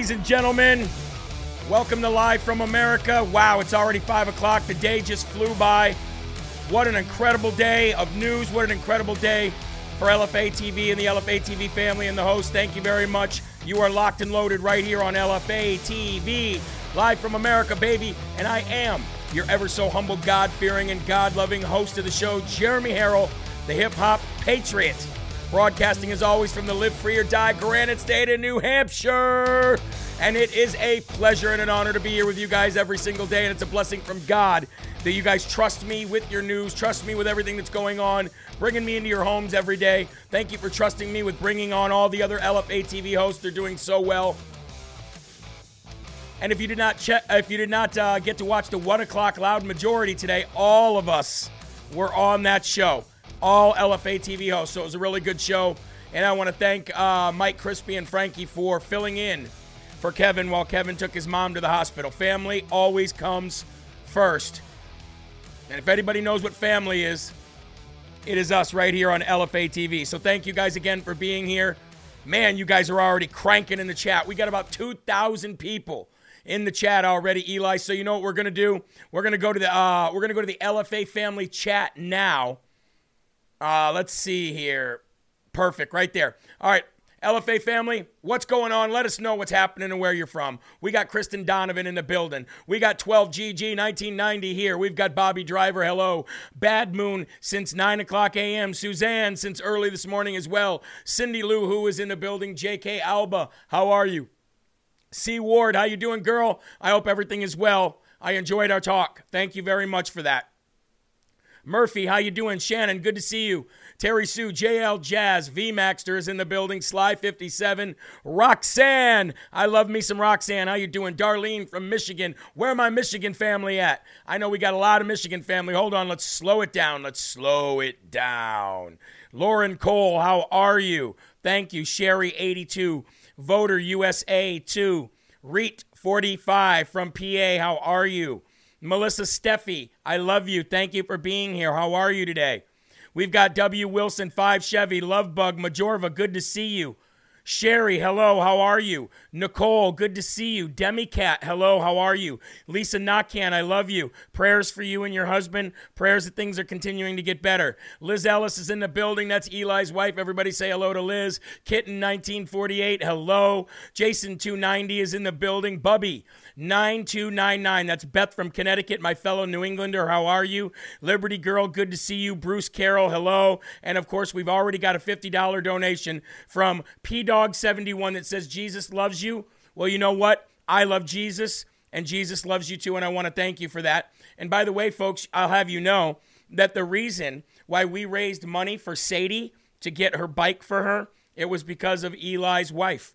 Ladies and gentlemen, welcome to Live from America. Wow, it's already 5 o'clock. The day just flew by. What an incredible day of news. What an incredible day for LFA TV and the LFA TV family and the host. Thank you very much. You are locked and loaded right here on LFA TV, live from America, baby. And I am your ever so humble, God fearing, and God loving host of the show, Jeremy Herrell, the hip hop patriot. Broadcasting as always from the Live Free or Die Granite State of New Hampshire. And it is a pleasure and an honor to be here with you guys every single day. And it's a blessing from God that you guys trust me with your news, trust me with everything that's going on, bringing me into your homes every day. Thank you for trusting me with bringing on all the other LFA TV hosts. They're doing so well. And if you did not check, if you did not uh, get to watch the one o'clock loud majority today, all of us were on that show, all LFA TV hosts. So it was a really good show. And I want to thank uh, Mike Crispi and Frankie for filling in for Kevin while Kevin took his mom to the hospital. Family always comes first. And if anybody knows what family is, it is us right here on LFA TV. So thank you guys again for being here. Man, you guys are already cranking in the chat. We got about 2,000 people in the chat already, Eli. So you know what we're gonna do? We're gonna go to the uh, we're gonna go to the LFA family chat now. Uh, let's see here. Perfect, right there. All right. LFA family, what's going on? Let us know what's happening and where you're from. We got Kristen Donovan in the building. We got 12GG 1990 here. We've got Bobby Driver. Hello. Bad Moon since 9 o'clock a.m. Suzanne since early this morning as well. Cindy Lou, who is in the building. JK Alba, how are you? C Ward, how you doing, girl? I hope everything is well. I enjoyed our talk. Thank you very much for that. Murphy, how you doing? Shannon, good to see you. Terry Sue, JL Jazz, V Maxter is in the building. Sly 57, Roxanne. I love me some Roxanne. How you doing? Darlene from Michigan. Where my Michigan family at? I know we got a lot of Michigan family. Hold on, let's slow it down. Let's slow it down. Lauren Cole, how are you? Thank you. Sherry 82, Voter USA 2, Reet 45 from PA. How are you? Melissa Steffi, I love you. Thank you for being here. How are you today? We've got W. Wilson, 5 Chevy, Lovebug, Majorva, good to see you. Sherry, hello, how are you? Nicole, good to see you. Demicat, hello, how are you? Lisa Nakan, I love you. Prayers for you and your husband. Prayers that things are continuing to get better. Liz Ellis is in the building. That's Eli's wife. Everybody say hello to Liz. Kitten 1948, hello. Jason 290 is in the building. Bubby 9299. That's Beth from Connecticut, my fellow New Englander. How are you? Liberty Girl, good to see you. Bruce Carroll, hello. And of course, we've already got a $50 donation from P Dog 71 that says Jesus loves you. Well, you know what? I love Jesus, and Jesus loves you too, and I want to thank you for that. And by the way, folks, I'll have you know that the reason why we raised money for Sadie to get her bike for her, it was because of Eli's wife.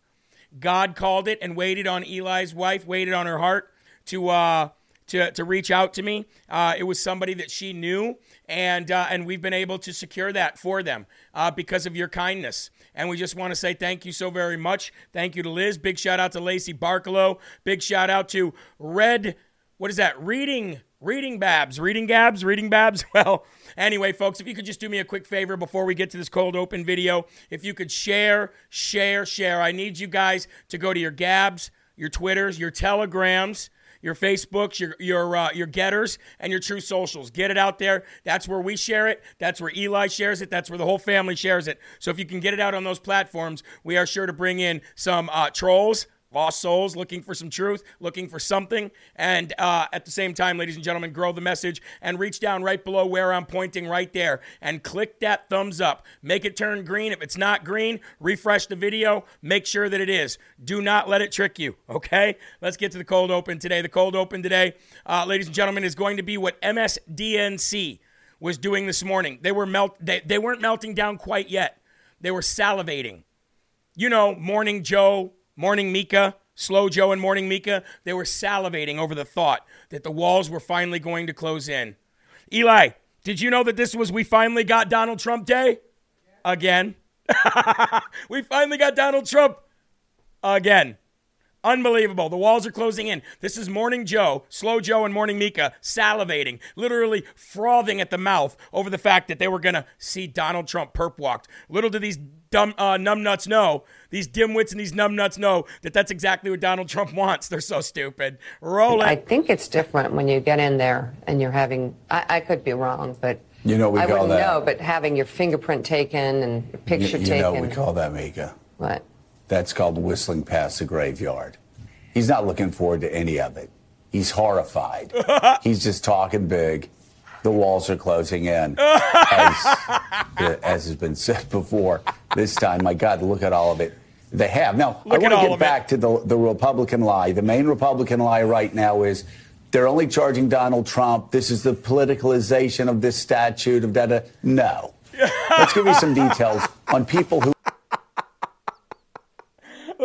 God called it and waited on Eli's wife, waited on her heart to uh, to to reach out to me. Uh, it was somebody that she knew, and uh, and we've been able to secure that for them uh, because of your kindness. And we just want to say thank you so very much. Thank you to Liz. Big shout out to Lacey Barkalow. Big shout out to Red. What is that? Reading Reading Babs, Reading Gabs, Reading Babs. Well, anyway, folks, if you could just do me a quick favor before we get to this cold open video, if you could share, share, share. I need you guys to go to your Gabs, your Twitters, your Telegrams, your Facebooks, your your uh, your GETTRs, and your True Socials. Get it out there. That's where we share it. That's where Eli shares it. That's where the whole family shares it. So if you can get it out on those platforms, we are sure to bring in some uh, trolls lost souls looking for some truth, looking for something. And uh, at the same time, ladies and gentlemen, grow the message and reach down right below where I'm pointing right there and click that thumbs up. Make it turn green. If it's not green, refresh the video. Make sure that it is. Do not let it trick you, okay? Let's get to the cold open today. The cold open today, uh, ladies and gentlemen, is going to be what MSDNC was doing this morning. They were melt. They, they weren't melting down quite yet. They were salivating. You know, Morning Joe, Morning Mika, Slow Joe, and Morning Mika, they were salivating over the thought that the walls were finally going to close in. Eli, did you know that this was We Finally Got Donald Trump Day? Again. we finally got Donald Trump again. Unbelievable. The walls are closing in. This is Morning Joe, Slow Joe, and Morning Mika salivating, literally frothing at the mouth over the fact that they were going to see Donald Trump perp walked. Little do these dumb uh, numbnuts know, these dimwits and these numbnuts know that that's exactly what Donald Trump wants. They're so stupid. Roll it. I think it's different when you get in there and you're having, I, I could be wrong, but You know, we I call wouldn't that- know, but having your fingerprint taken and your picture you, you taken. know what we call that, Mika. what? That's called whistling past the graveyard. He's not looking forward to any of it. He's horrified. He's just talking big. The walls are closing in. As, as has been said before, this time, my God, look at all of it. They have. Now, Look I want to get it. back to the, the Republican lie. The main Republican lie right now is they're only charging Donald Trump. This is the politicalization of this statute of that. No. Let's give you some details on people who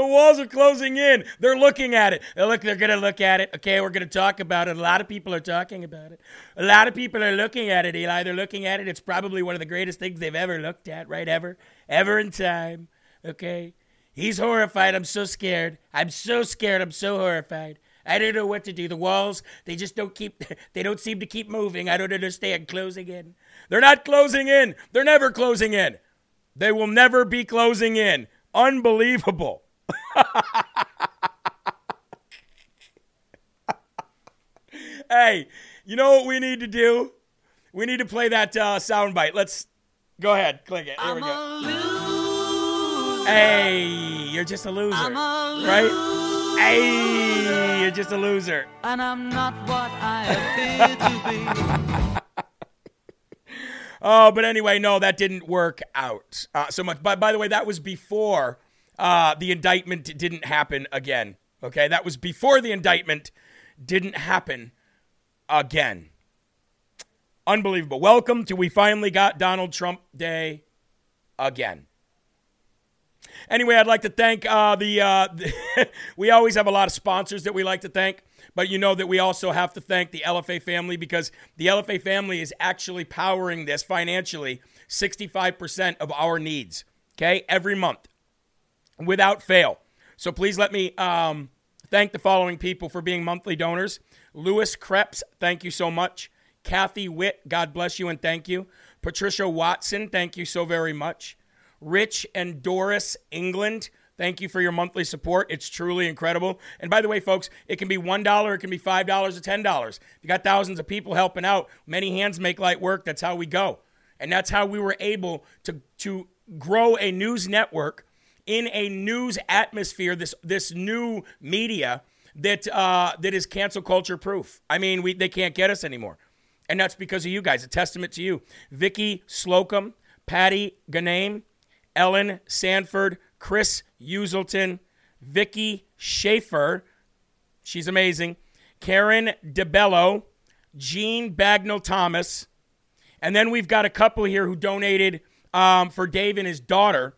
The walls are closing in. They're looking at it. They're look. They're gonna look at it. Okay, we're gonna talk about it. A lot of people are talking about it. A lot of people are looking at it. Eli, they're looking at it. It's probably one of the greatest things they've ever looked at. Right? Ever, ever in time. Okay. He's horrified. I'm so scared. I'm so scared. I'm so horrified. I don't know what to do. The walls, they just don't keep, they don't seem to keep moving. I don't understand. Closing in. They're not closing in. They're never closing in. They will never be closing in. Unbelievable. hey, you know what we need to do? We need to play that uh, sound bite. Let's go ahead, click it. Here we go. Hey, you're just a loser, right? Hey, you're just a loser. and I'm not what I appear to be. Oh, but anyway, no, that didn't work out uh, so much. But by the way, that was before uh, the indictment didn't happen again. Okay, that was before the indictment didn't happen again. Unbelievable. Welcome to We Finally Got Donald Trump Day again. Anyway, I'd like to thank uh, the. Uh, we always have a lot of sponsors that we like to thank, but you know that we also have to thank the LFA family because the LFA family is actually powering this financially 65% of our needs, okay, every month without fail. So please let me um, thank the following people for being monthly donors Lewis Kreps, thank you so much. Kathy Witt, God bless you and thank you. Patricia Watson, thank you so very much. Rich and Doris England, thank you for your monthly support. It's truly incredible. And by the way, folks, it can be $1, it can be $5 or $10. If you got thousands of people helping out, many hands make light work. That's how we go. And that's how we were able to, to grow a news network in a news atmosphere, this, this new media that, uh, that is cancel culture proof. I mean, we, they can't get us anymore. And that's because of you guys. A testament to you. Vicky Slocum, Patty Ganame, Ellen Sanford, Chris Uselton, Vicky Schaefer, she's amazing, Karen DeBello, Jean Bagnall Thomas, and then we've got a couple here who donated um, for Dave and his daughter,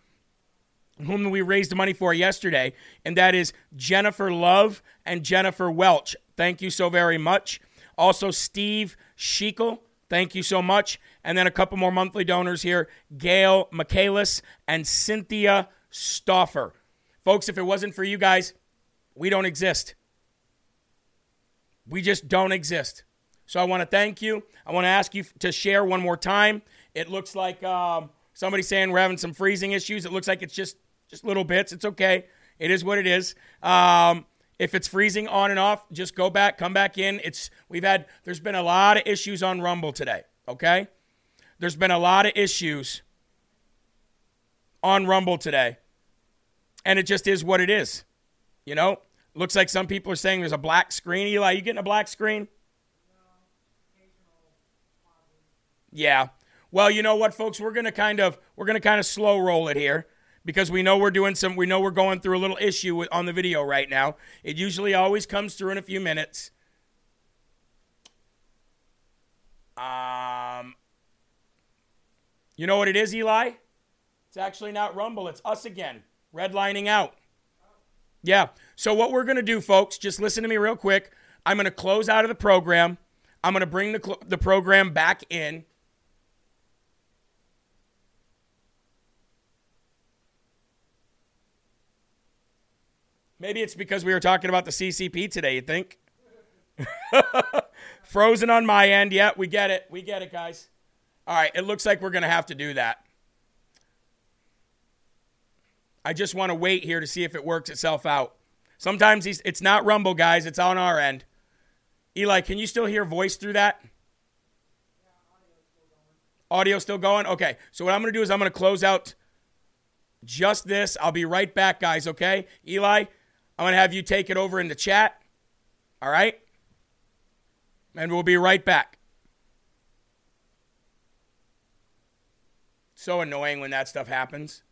whom we raised money for yesterday, and that is Jennifer Love and Jennifer Welch. Thank you so very much. Also, Steve Schickel, thank you so much. And then a couple more monthly donors here Gail Michaelis and Cynthia Stoffer. Folks, if it wasn't for you guys, we don't exist. We just don't exist. So I want to thank you. I want to ask you to share one more time. It looks like um, somebody's saying we're having some freezing issues. It looks like it's just just little bits. It's okay. It is what it is. Um, If it's freezing on and off, just go back, come back in. It's we've had there's been a lot of issues on Rumble today, okay? There's been a lot of issues on Rumble today. And it just is what it is. You know? Looks like some people are saying there's a black screen. Eli, you getting a black screen? Yeah. Well, you know what, folks? We're gonna kind of we're gonna kind of slow roll it here because we know we're doing some. We know we're going through a little issue with, on the video right now. It usually always comes through in a few minutes. Um, you know what it is, Eli? It's actually not Rumble. It's us again, redlining out. Yeah. So what we're gonna do, folks? Just listen to me real quick. I'm gonna close out of the program. I'm gonna bring the the program back in. Maybe it's because we were talking about the CCP today, you think? Frozen on my end. Yeah, we get it. We get it, guys. All right, it looks like we're going to have to do that. I just want to wait here to see if it works itself out. Sometimes it's not Rumble, guys. It's on our end. Eli, can you still hear voice through that? Audio still going? Okay. So what I'm going to do is I'm going to close out just this. I'll be right back, guys, okay? Eli, I'm going to have you take it over in the chat. All right? And we'll be right back. So annoying when that stuff happens.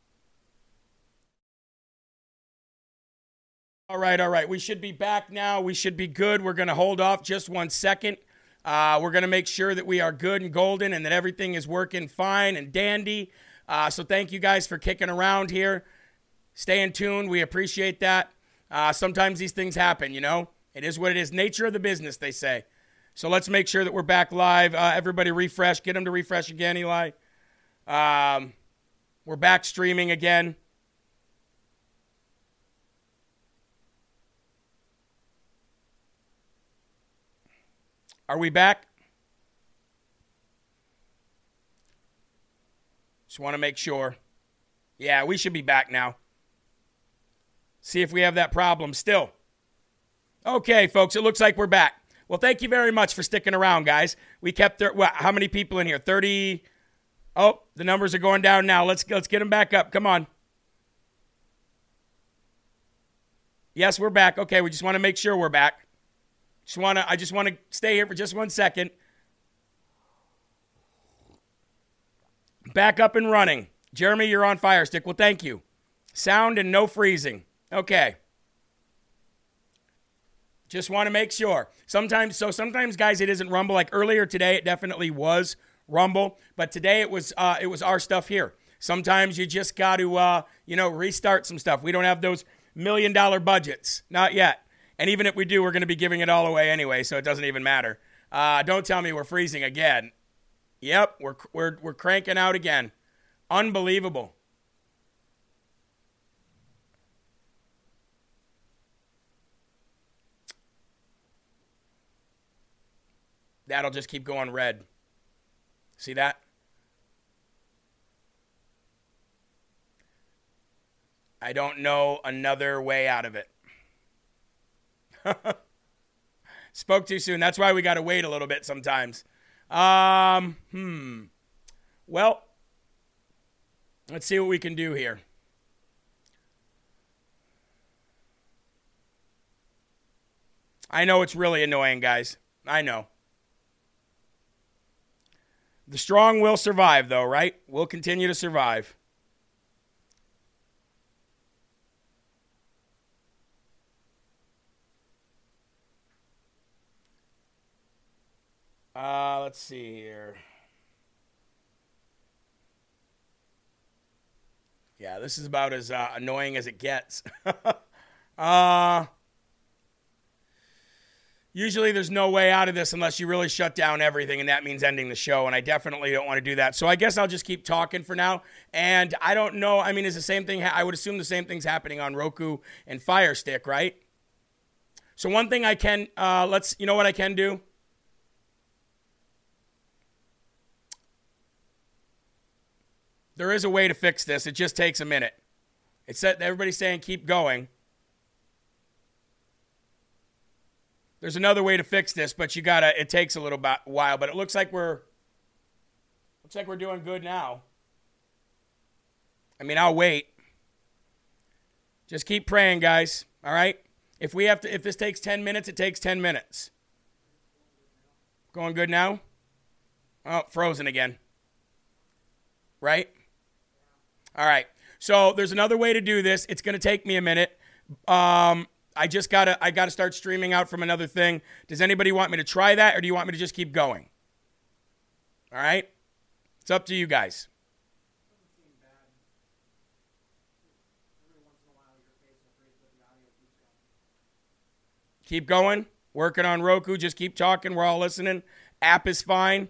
All right, all right. We should be back now. We should be good. We're going to hold off just one second. Uh, we're going to make sure that we are good and golden and that everything is working fine and dandy. Uh, so thank you guys for kicking around here. Stay in tune. We appreciate that. Uh, sometimes these things happen, you know? It is what it is. Nature of the business, they say. So let's make sure that we're back live. Uh, everybody refresh. Get them to refresh again, Eli. Um, we're back streaming again. Are we back? Just want to make sure. Yeah, we should be back now. See if we have that problem still. Okay, folks, it looks like we're back. Well, thank you very much for sticking around, guys. We kept there. What, how many people in here? 30. Oh, the numbers are going down now. Let's let's get them back up. Come on. Yes, we're back. Okay, we just want to make sure we're back. Just want to I just want to stay here for just one second. Back up and running. Jeremy, you're on fire stick. Well, thank you. Sound and no freezing. Okay. Just want to make sure. Sometimes, so sometimes, guys, it isn't Rumble. Like earlier today, it definitely was Rumble, but today it was uh, it was our stuff here. Sometimes you just got to uh, you know restart some stuff. We don't have those million dollar budgets, not yet. And even if we do, we're going to be giving it all away anyway, so it doesn't even matter. Uh, don't tell me we're freezing again. Yep, we're we're we're cranking out again. Unbelievable. That'll just keep going red. See that? I don't know another way out of it. Spoke too soon. That's why we got to wait a little bit sometimes. Um, hmm. Well, let's see what we can do here. I know it's really annoying, guys. I know. The strong will survive, though, right? We'll continue to survive. Uh, let's see here. Yeah, this is about as uh, annoying as it gets. uh, usually there's no way out of this unless you really shut down everything, and that means ending the show. And I definitely don't want to do that. So I guess I'll just keep talking for now. And I don't know. I mean, is the same thing? I would assume the same thing's happening on Roku and Fire Stick, right? So one thing I can, uh, let's, you know what I can do? There is a way to fix this. It just takes a minute. It said everybody's saying keep going. There's another way to fix this, but you gotta. It takes a little while, but it looks like we're looks like we're doing good now. I mean, I'll wait. Just keep praying, guys. All right. If we have to, if this takes ten minutes, it takes ten minutes. Going good now? Oh, frozen again. Right? All right. So there's another way to do this. It's going to take me a minute. Um, I just gotta I gotta start streaming out from another thing. Does anybody want me to try that, or do you want me to just keep going? All right. It's up to you guys. Keep going. Working on Roku. Just keep talking. We're all listening. App is fine.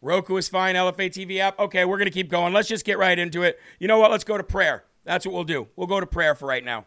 Roku is fine. LFA TV app. Okay, we're going to keep going. Let's just get right into it. You know what? Let's go to prayer. That's what we'll do. We'll go to prayer for right now.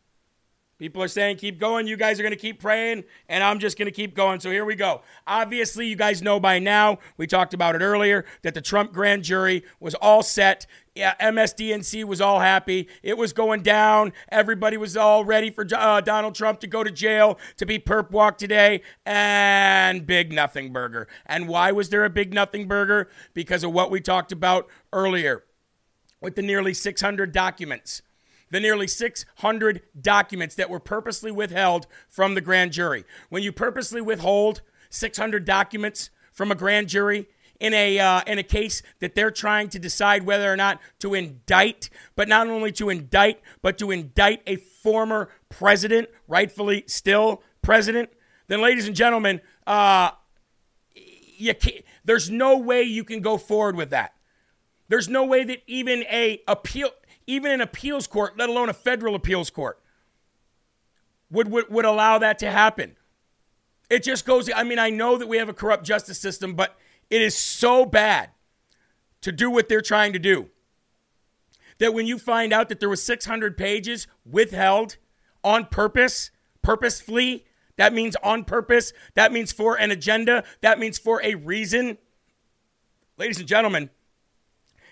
People are saying, keep going. You guys are going to keep praying, and I'm just going to keep going. So here we go. Obviously, you guys know by now, we talked about it earlier, that the Trump grand jury was all set. Yeah, MSDNC was all happy. It was going down. Everybody was all ready for uh, Donald Trump to go to jail, to be perp walk today, and big nothing burger. And why was there a big nothing burger? Because of what we talked about earlier with the nearly 600 documents the nearly 600 documents that were purposely withheld from the grand jury. When you purposely withhold 600 documents from a grand jury in a uh, in a case that they're trying to decide whether or not to indict, but not only to indict, but to indict a former president, rightfully still president, then, ladies and gentlemen, uh, you can't, there's no way you can go forward with that. There's no way that even a appeal even an appeals court, let alone a federal appeals court, would, would, would allow that to happen. It just goes, I mean, I know that we have a corrupt justice system, but it is so bad to do what they're trying to do that when you find out that there was 600 pages withheld on purpose, purposefully, that means on purpose, that means for an agenda, that means for a reason. Ladies and gentlemen,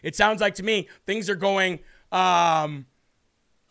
it sounds like to me things are going um,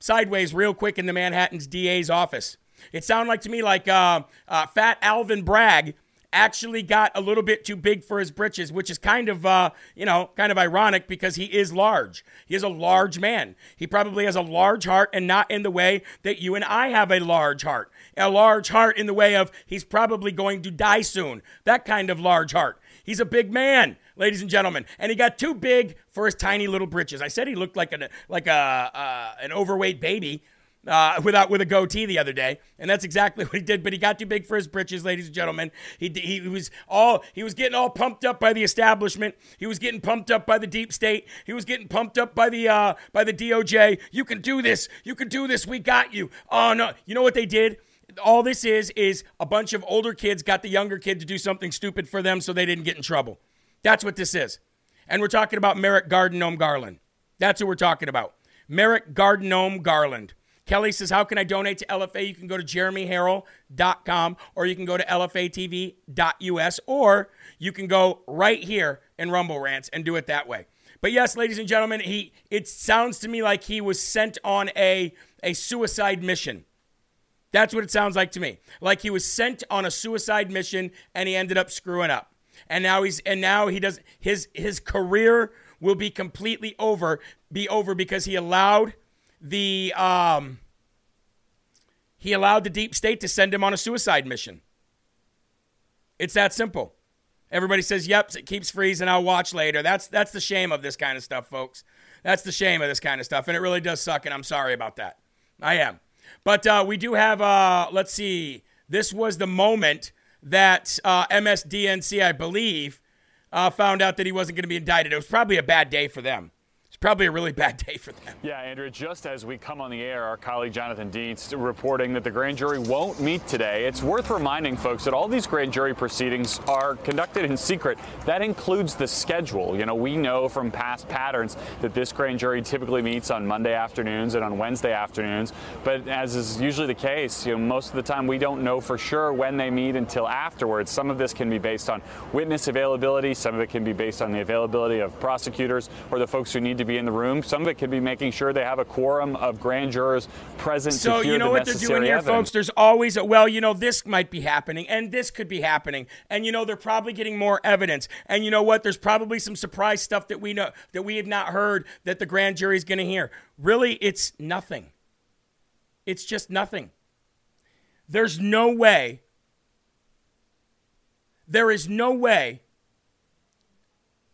sideways real quick in the Manhattan's DA's office. It sounded like to me like uh, uh, Fat Alvin Bragg actually got a little bit too big for his britches, which is kind of, uh, you know, kind of ironic because he is large. He is a large man. He probably has a large heart and not in the way that you and I have a large heart. A large heart in the way of he's probably going to die soon. That kind of large heart. He's a big man ladies and gentlemen. And he got too big for his tiny little britches. I said he looked like an like a uh, an overweight baby. Uh, without with a goatee the other day, and that's exactly what he did. But he got too big for his britches, ladies and gentlemen. He, he was all he was getting all pumped up by the establishment. He was getting pumped up by the deep state. He was getting pumped up by the uh, by the DOJ. You can do this. You can do this. We got you. Oh no! You know what they did? All this is is a bunch of older kids got the younger kid to do something stupid for them, so they didn't get in trouble. That's what this is. And we're talking about Merrick Gardenome Garland. That's who we're talking about. Merrick Gardenome Garland. Kelly says, How can I donate to LFA? You can go to jeremyherrell.com or you can go to lfatv.us or you can go right here in Rumble Rants and do it that way. But yes, ladies and gentlemen, he it sounds to me like he was sent on a, a suicide mission. That's what it sounds like to me. Like he was sent on a suicide mission and he ended up screwing up and now he's and now he does his his career will be completely over be over because he allowed the um he allowed the deep state to send him on a suicide mission. It's that simple. Everybody says, "Yep, it keeps freezing. I'll watch later." That's that's the shame of this kind of stuff, folks. That's the shame of this kind of stuff, and it really does suck. And I'm sorry about that. I am. But uh, we do have. Uh, let's see. This was the moment that uh, MSDNC, I believe, uh, found out that he wasn't going to be indicted. It was probably a bad day for them. Probably a really bad day for them. Yeah, Andrew, just as we come on the air, our colleague Jonathan Dienst reporting that the grand jury won't meet today. It's worth reminding folks that all these grand jury proceedings are conducted in secret. That includes the schedule. You know, we know from past patterns that this grand jury typically meets on Monday afternoons and on Wednesday afternoons. But as is usually the case, you know, most of the time we don't know for sure when they meet until afterwards. Some of this can be based on witness availability, some of it can be based on the availability of prosecutors or the folks who need to be in the room. Some of it could be making sure they have a quorum of grand jurors present So to hear you know what they're doing here, evidence. folks. There's always a well, you know, this might be happening, and this could be happening, and you know they're probably getting more evidence, and you know what? There's probably some surprise stuff that we know that we have not heard that the grand jury is going to hear. Really, it's nothing. It's just nothing. There's no way. There is no way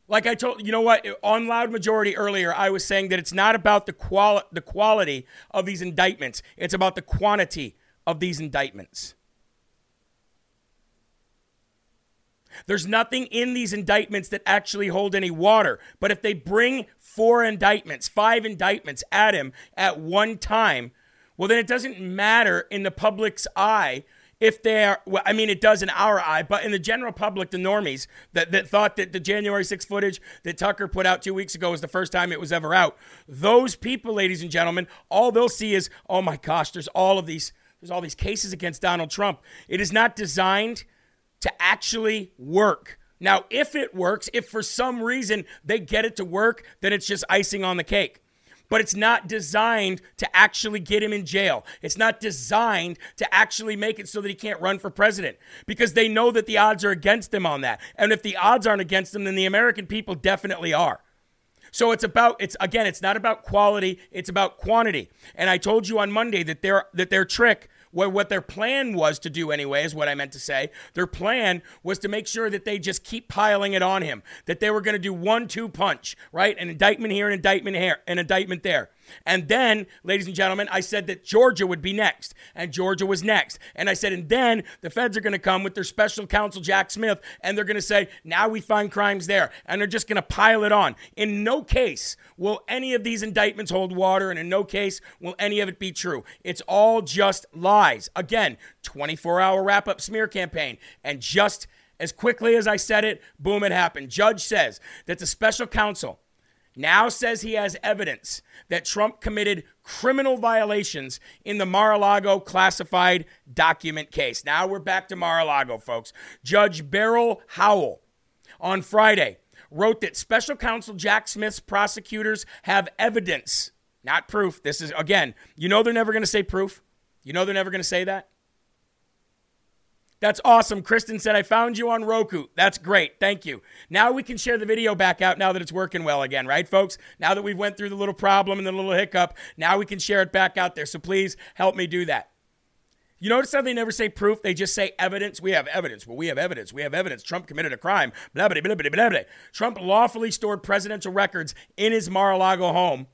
like I told you know what? On loud majority earlier I was saying that it's not about the quali- the quality of these indictments. It's about the quantity of these indictments. There's nothing in these indictments that actually hold any water. But if they bring four indictments five indictments at him at one time well then it doesn't matter in the public's eye if they're well, I mean it does in our eye, but in the general public, the normies that, that thought that the January 6th footage that Tucker put out two weeks ago was the first time it was ever out, those people, ladies and gentlemen, all they'll see is, oh my gosh, there's all of these, there's all these cases against Donald Trump. It is not designed to actually work. Now, if it works, if for some reason they get it to work, then it's just icing on the cake but it's not designed to actually get him in jail. It's not designed to actually make it so that he can't run for president because they know that the odds are against him on that. And if the odds aren't against him, then the American people definitely are. So it's about it's again it's not about quality, it's about quantity. And I told you on Monday that their that their trick what, what their plan was to do anyway is what I meant to say. Their plan was to make sure that they just keep piling it on him, that they were going to do one two punch, right? An indictment here, an indictment here, an indictment there. And then, ladies and gentlemen, I said that Georgia would be next, and Georgia was next. And I said, and then the feds are going to come with their special counsel, Jack Smith, and they're going to say, now we find crimes there. And they're just going to pile it on. In no case will any of these indictments hold water, and in no case will any of it be true. It's all just lies. Again, 24 hour wrap up smear campaign. And just as quickly as I said it, boom, it happened. Judge says that the special counsel now says he has evidence that Trump committed criminal violations in the Mar a Lago classified document case. Now we're back to Mar a Lago, folks. Judge Beryl Howell on Friday wrote that special counsel Jack Smith's prosecutors have evidence, not proof. This is, again, you know they're never going to say proof. You know they're never going to say that. That's awesome. Kristen said, I found you on Roku. That's great. Thank you. Now we can share the video back out now that it's working well again, right, folks? Now that we've went through the little problem and the little hiccup, now we can share it back out there. So please help me do that. You notice how they never say proof? They just say evidence. We have evidence. Well, we have evidence. We have evidence. Trump committed a crime. Blah, blah, blah, blah, blah, blah. Trump lawfully stored presidential records in his Mar-a-Lago home.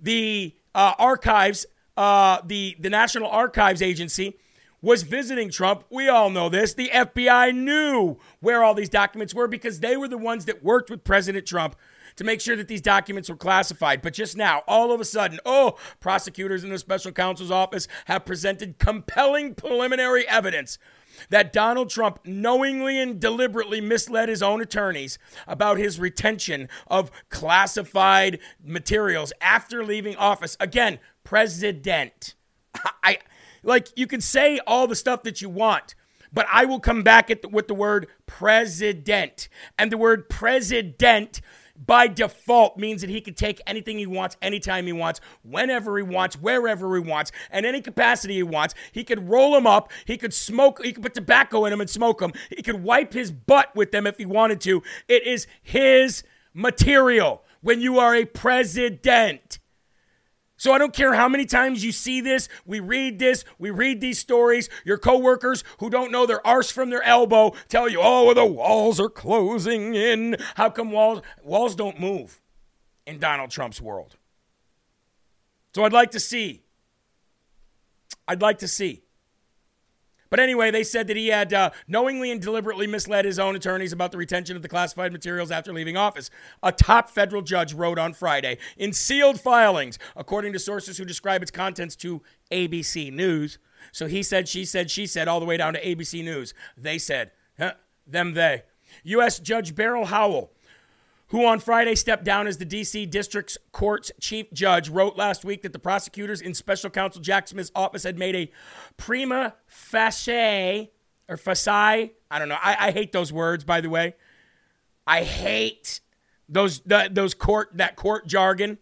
The uh, archives, uh, the, the National Archives Agency, was visiting Trump. We all know this. The FBI knew where all these documents were because they were the ones that worked with President Trump to make sure that these documents were classified. But just now, all of a sudden, oh, prosecutors in the special counsel's office have presented compelling preliminary evidence that Donald Trump knowingly and deliberately misled his own attorneys about his retention of classified materials after leaving office. Again, president. I like you can say all the stuff that you want, but I will come back at the, with the word president. And the word president by default means that he can take anything he wants, anytime he wants, whenever he wants, wherever he wants, and any capacity he wants. He could roll them up. He could smoke. He could put tobacco in them and smoke them. He could wipe his butt with them if he wanted to. It is his material when you are a president. So I don't care how many times you see this, we read this, we read these stories. Your coworkers who don't know their arse from their elbow tell you, "Oh, the walls are closing in." How come walls walls don't move in Donald Trump's world? So I'd like to see I'd like to see But anyway, they said that he had uh, knowingly and deliberately misled his own attorneys about the retention of the classified materials after leaving office. A top federal judge wrote on Friday in sealed filings, according to sources who describe its contents to ABC News. So he said, she said, she said, all the way down to ABC News. They said, huh, them, they. U.S. Judge Beryl Howell who on Friday stepped down as the D.C. District Court's chief judge, wrote last week that the prosecutors in special counsel Jack Smith's office had made a prima facie or facie. I don't know. I, I hate those words, by the way. I hate those the, those court that court jargon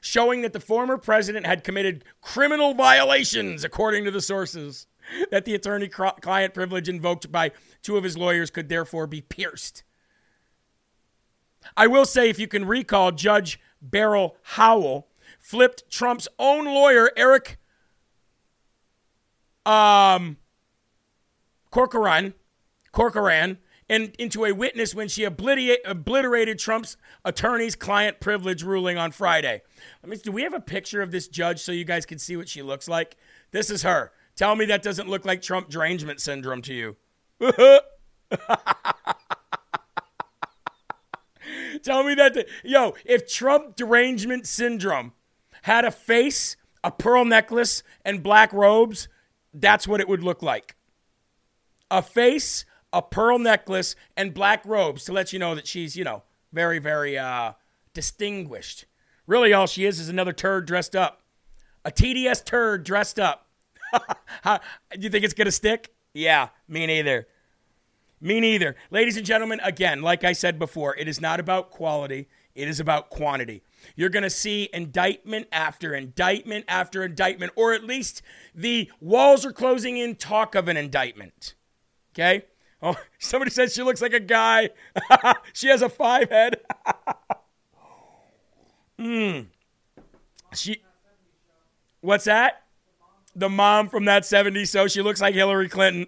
showing that the former president had committed criminal violations, according to the sources. That the attorney client privilege invoked by two of his lawyers could therefore be pierced. I will say, if you can recall, Judge Beryl Howell flipped Trump's own lawyer, Eric um, Corcoran, Corcoran, and into a witness when she obliterated Trump's attorney's client privilege ruling on Friday. I mean, do we have a picture of this judge so you guys can see what she looks like? This is her. Tell me that doesn't look like Trump derangement syndrome to you. Tell me that. Yo, if Trump derangement syndrome had a face, a pearl necklace, and black robes, that's what it would look like. A face, a pearl necklace, and black robes to let you know that she's, you know, very, very uh, distinguished. Really, all she is is another turd dressed up. A TDS turd dressed up. Do you think it's going to stick? Yeah, me neither. Me neither. Ladies and gentlemen, again, like I said before, it is not about quality, it is about quantity. You're going to see indictment after indictment after indictment, or at least the walls are closing in talk of an indictment. Okay? Oh, somebody says she looks like a guy. she has a five head. Hmm. She. What's that? The mom from that 70s show. She looks like Hillary Clinton.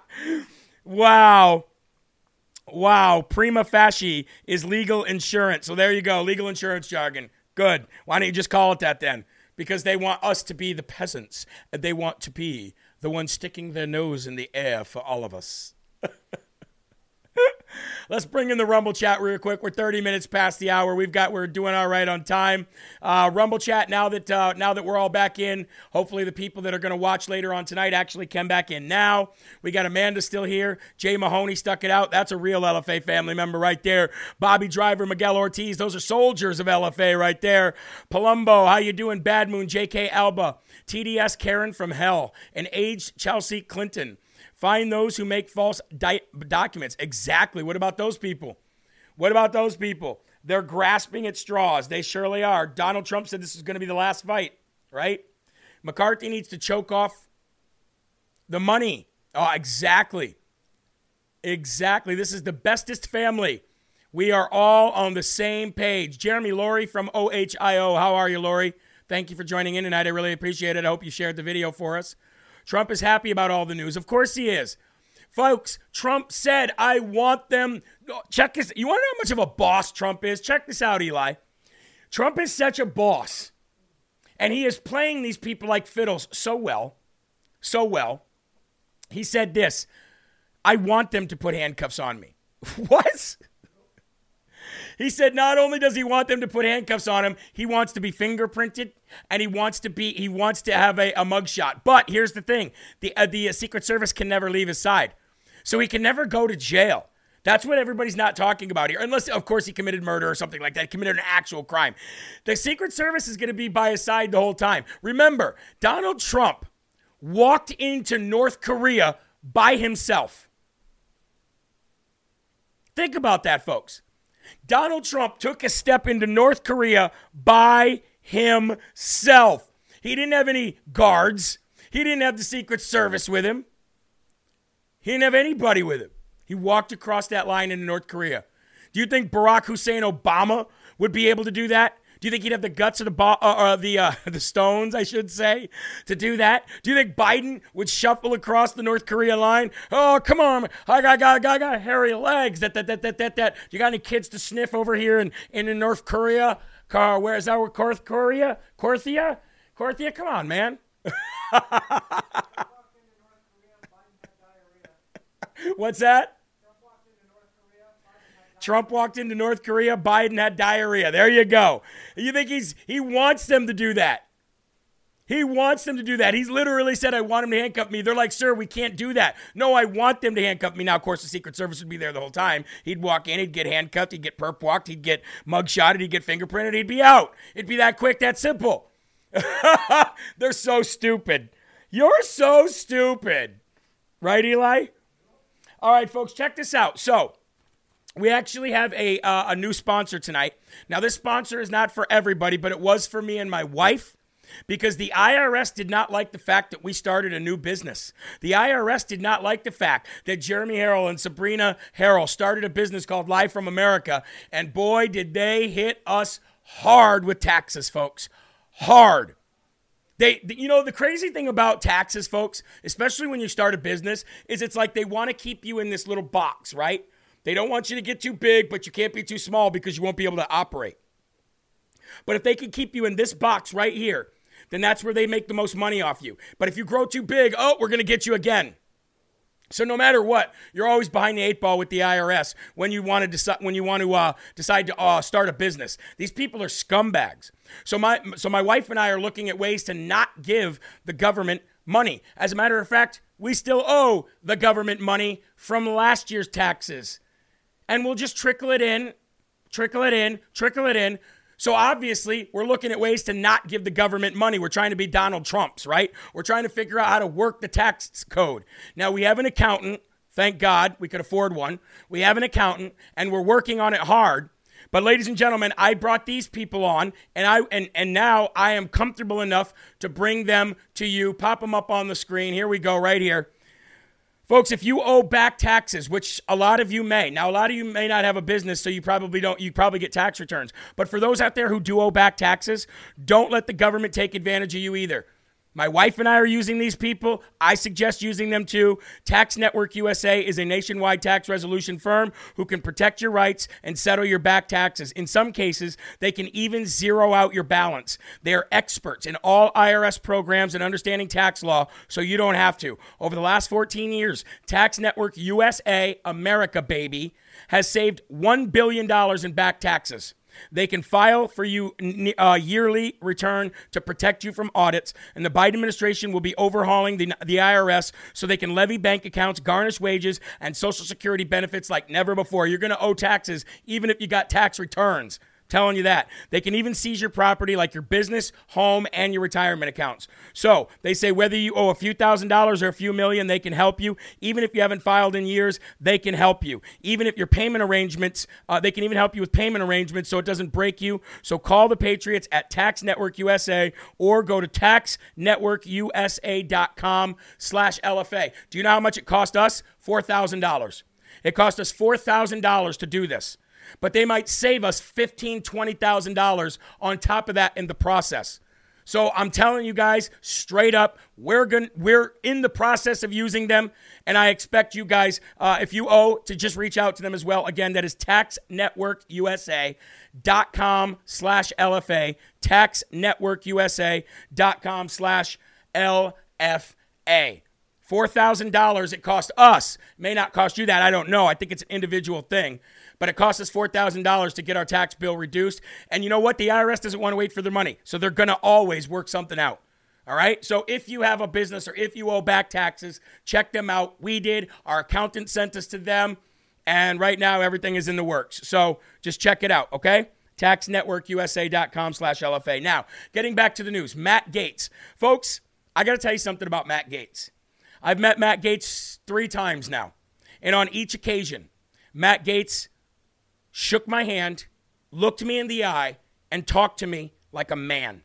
wow. Wow. Prima facie is legal insurance. So there you go. Legal insurance jargon. Good. Why don't you just call it that then? Because they want us to be the peasants. And they want to be the ones sticking their nose in the air for all of us. Let's bring in the Rumble chat real quick. We're 30 minutes past the hour. We've got we're doing all right on time. Uh, Rumble chat now that uh, now that we're all back in. Hopefully the people that are going to watch later on tonight actually come back in now. We got Amanda still here. Jay Mahoney stuck it out. That's a real LFA family member right there. Bobby Driver, Miguel Ortiz. Those are soldiers of LFA right there. Palumbo, how you doing? Bad Moon, J.K. Alba, TDS Karen from Hell, and aged Chelsea Clinton. Find those who make false di- documents. Exactly. What about those people? What about those people? They're grasping at straws. They surely are. Donald Trump said this is going to be the last fight, right? McCarthy needs to choke off the money. Oh, exactly. Exactly. This is the bestest family. We are all on the same page. Jeremy Laurie from OHIO. How are you, Laurie? Thank you for joining in tonight. I really appreciate it. I hope you shared the video for us. Trump is happy about all the news. Of course he is. Folks, Trump said, I want them. Check this. You want to know how much of a boss Trump is? Check this out, Eli. Trump is such a boss, and he is playing these people like fiddles so well, so well. He said this I want them to put handcuffs on me. what? He said not only does he want them to put handcuffs on him, he wants to be fingerprinted and he wants to be he wants to have a, a mugshot. But here's the thing: the uh, the uh, Secret Service can never leave his side, so he can never go to jail. That's what everybody's not talking about here, unless of course he committed murder or something like that, committed an actual crime. The Secret Service is going to be by his side the whole time. Remember, Donald Trump walked into North Korea by himself. Think about that, folks. Donald Trump took a step into North Korea by himself. He didn't have any guards, he didn't have the Secret Service with him, he didn't have anybody with him. He walked across that line into North Korea. Do you think Barack Hussein Obama would be able to do that? Do you think he'd have the guts or the bo- uh, uh the uh, the stones, I should say, to do that? Do you think Biden would shuffle across the North Korea line? Oh, come on, I got got got, got hairy legs. That that that that that that. You got any kids to sniff over here in in North Korea? Car, where is our North Korea? Corthia, Corthia, come on, man. What's that? Trump walked into North Korea, Biden had diarrhea. There you go. You think he's he wants them to do that. He wants them to do that. He's literally said, I want him to handcuff me. They're like, sir, we can't do that. No, I want them to handcuff me. Now, of course, the Secret Service would be there the whole time. He'd walk in, he'd get handcuffed, he'd get perp walked, he'd get mugshotted, he'd get fingerprinted, he'd be out. It'd be that quick, that simple. They're so stupid. You're so stupid. Right, Eli? All right, folks, check this out. So, we actually have a, uh, a new sponsor tonight. Now, this sponsor is not for everybody, but it was for me and my wife because the IRS did not like the fact that we started a new business. The IRS did not like the fact that Jeremy Herrell and Sabrina Herrell started a business called Live from America. And boy, did they hit us hard with taxes, folks. Hard. They, you know, the crazy thing about taxes, folks, especially when you start a business, is it's like they want to keep you in this little box, right? They don't want you to get too big, but you can't be too small because you won't be able to operate. But if they can keep you in this box right here, then that's where they make the most money off you. But if you grow too big, oh, we're going to get you again. So no matter what, you're always behind the eight ball with the IRS when you want to decide when you want to uh, decide to uh, start a business. These people are scumbags. So my so my wife and I are looking at ways to not give the government money. As a matter of fact, we still owe the government money from last year's taxes and we'll just trickle it in, trickle it in, trickle it in. So obviously, we're looking at ways to not give the government money. We're trying to be Donald Trumps, right? We're trying to figure out how to work the tax code. Now, we have an accountant. Thank God we could afford one. We have an accountant, and we're working on it hard. But ladies and gentlemen, I brought these people on and I and, and now I am comfortable enough to bring them to you. Pop them up on the screen. Here we go right here. Folks, if you owe back taxes, which a lot of you may, now a lot of you may not have a business, so you probably don't, you probably get tax returns. But for those out there who do owe back taxes, don't let the government take advantage of you either. My wife and I are using these people. I suggest using them too. Tax Network USA is a nationwide tax resolution firm who can protect your rights and settle your back taxes. In some cases, they can even zero out your balance. They are experts in all IRS programs and understanding tax law, so you don't have to. Over the last 14 years, Tax Network USA, America baby, has saved $1 billion in back taxes. They can file for you a uh, yearly return to protect you from audits, and the Biden administration will be overhauling the, the IRS so they can levy bank accounts, garnish wages, and Social Security benefits like never before. You're going to owe taxes even if you got tax returns. Telling you that. They can even seize your property like your business, home, and your retirement accounts. So they say whether you owe a few thousand dollars or a few million, they can help you. Even if you haven't filed in years, they can help you. Even if your payment arrangements, uh, they can even help you with payment arrangements so it doesn't break you. So call the Patriots at Tax Network USA or go to taxnetworkusa.com slash LFA. Do you know how much it cost us? $4,000. It cost us $4,000 to do this but they might save us $15,000, $20,000 on top of that in the process. So I'm telling you guys straight up, we're gonna we're in the process of using them, and I expect you guys, uh, if you owe, to just reach out to them as well. Again, that is taxnetworkusa.com slash LFA, taxnetworkusa.com slash LFA. $4,000 it cost us. May not cost you that. I don't know. I think it's an individual thing but it costs us $4,000 to get our tax bill reduced. And you know what? The IRS doesn't want to wait for their money. So they're going to always work something out. All right. So if you have a business or if you owe back taxes, check them out. We did. Our accountant sent us to them. And right now, everything is in the works. So just check it out. Okay. TaxNetworkUSA.com slash LFA. Now, getting back to the news, Matt Gaetz. Folks, I got to tell you something about Matt Gaetz. I've met Matt Gaetz three times now. And on each occasion, Matt Gaetz shook my hand, looked me in the eye, and talked to me like a man.